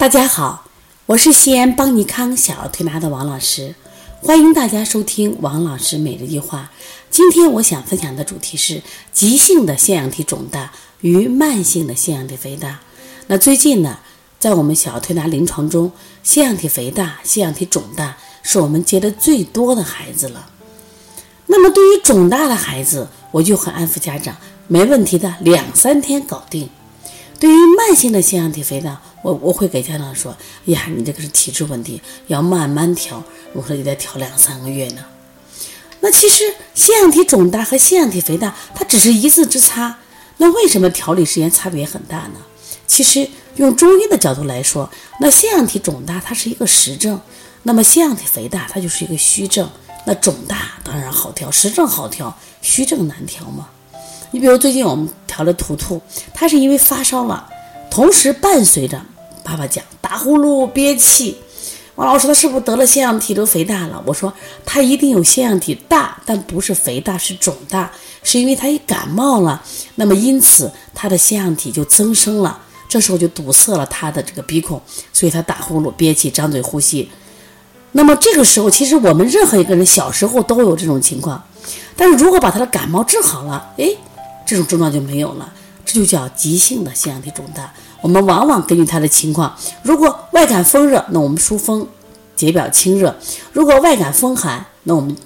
大家好，我是西安邦尼康小儿推拿的王老师，欢迎大家收听王老师每日一话。今天我想分享的主题是急性的腺样体肿大与慢性的腺样体肥大。那最近呢，在我们小儿推拿临床中，腺样体肥大、腺样体肿大是我们接的最多的孩子了。那么对于肿大的孩子，我就很安抚家长，没问题的，两三天搞定。对于慢性的腺样体肥大，我我会给家长说：“呀，你这个是体质问题，要慢慢调。”我说：“你得调两三个月呢。”那其实腺样体肿大和腺样体肥大，它只是一字之差。那为什么调理时间差别很大呢？其实用中医的角度来说，那腺样体肿大它是一个实症，那么腺样体肥大它就是一个虚症。那肿大当然好调，实症好调，虚症难调嘛。你比如最近我们好了图图，他是因为发烧了，同时伴随着爸爸讲打呼噜、憋气。王老师，他是不是得了腺样体都肥大了？我说他一定有腺样体大，但不是肥大，是肿大，是因为他一感冒了，那么因此他的腺样体就增生了，这时候就堵塞了他的这个鼻孔，所以他打呼噜、憋气、张嘴呼吸。那么这个时候，其实我们任何一个人小时候都有这种情况，但是如果把他的感冒治好了，诶。这种症状就没有了，这就叫急性的腺样体肿大。我们往往根据他的情况，如果外感风热，那我们疏风解表清热；如果外感风寒，那我们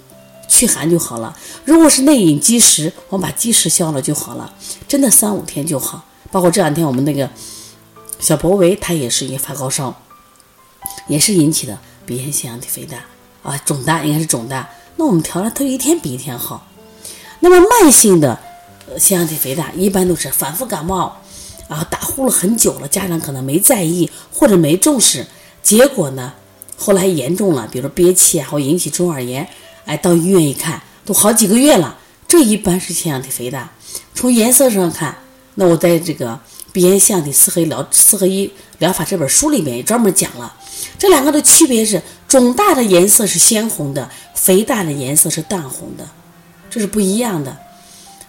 祛寒就好了。如果是内隐积食，我们把积食消了就好了，真的三五天就好。包括这两天我们那个小博维，他也是一发高烧，也是引起的鼻炎腺样体肥大啊，肿大应该是肿大。那我们调了，他一天比一天好。那么慢性的。腺样体肥大一般都是反复感冒，然后打呼噜很久了，家长可能没在意或者没重视，结果呢，后来严重了，比如说憋气啊，或引起中耳炎，哎，到医院一看，都好几个月了，这一般是腺样体肥大。从颜色上看，那我在这个鼻炎腺样体四合一疗四合一疗法这本书里面也专门讲了，这两个的区别是，肿大的颜色是鲜红的，肥大的颜色是淡红的，这是不一样的。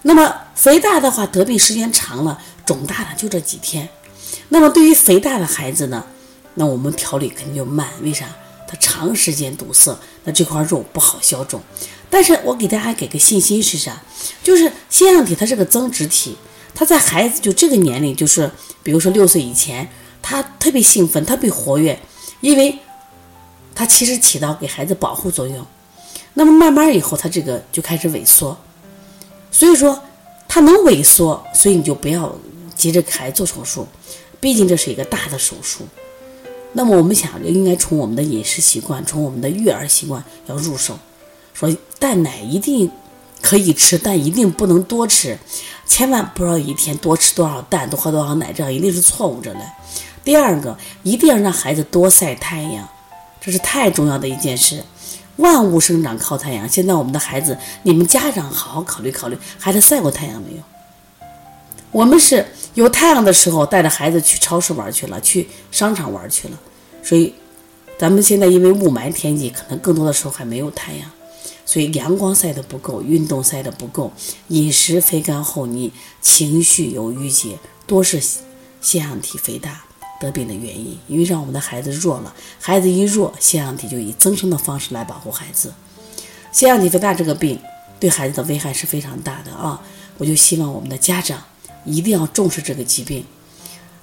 那么肥大的话，得病时间长了，肿大了就这几天。那么对于肥大的孩子呢，那我们调理肯定就慢，为啥？他长时间堵塞，那这块肉不好消肿。但是我给大家给个信心是啥？就是腺样体它是个增殖体，它在孩子就这个年龄，就是比如说六岁以前，他特别兴奋，特别活跃，因为它其实起到给孩子保护作用。那么慢慢以后，他这个就开始萎缩。所以说，它能萎缩，所以你就不要急着给孩子做手术，毕竟这是一个大的手术。那么我们想，应该从我们的饮食习惯，从我们的育儿习惯要入手。说蛋奶一定可以吃，但一定不能多吃，千万不要一天多吃多少蛋，多喝多少奶，这样一定是错误着的。第二个，一定要让孩子多晒太阳，这是太重要的一件事。万物生长靠太阳。现在我们的孩子，你们家长好好考虑考虑，孩子晒过太阳没有？我们是有太阳的时候带着孩子去超市玩去了，去商场玩去了。所以，咱们现在因为雾霾天气，可能更多的时候还没有太阳，所以阳光晒得不够，运动晒得不够，饮食肥甘厚腻，情绪有郁结，多是腺样体肥大。得病的原因，因为让我们的孩子弱了，孩子一弱，腺样体就以增生的方式来保护孩子。腺样体肥大这个病对孩子的危害是非常大的啊！我就希望我们的家长一定要重视这个疾病。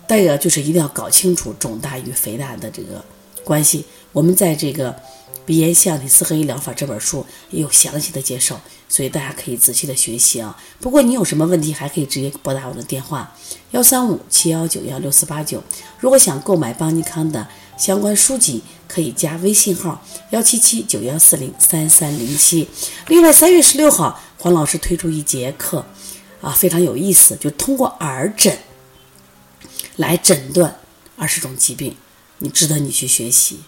再一个就是一定要搞清楚肿大与肥大的这个关系。我们在这个。鼻炎腺体四合一疗法这本书也有详细的介绍，所以大家可以仔细的学习啊。不过你有什么问题，还可以直接拨打我的电话幺三五七幺九幺六四八九。如果想购买邦尼康的相关书籍，可以加微信号幺七七九幺四零三三零七。另外，三月十六号黄老师推出一节课，啊，非常有意思，就通过耳诊来诊断二十种疾病，你值得你去学习。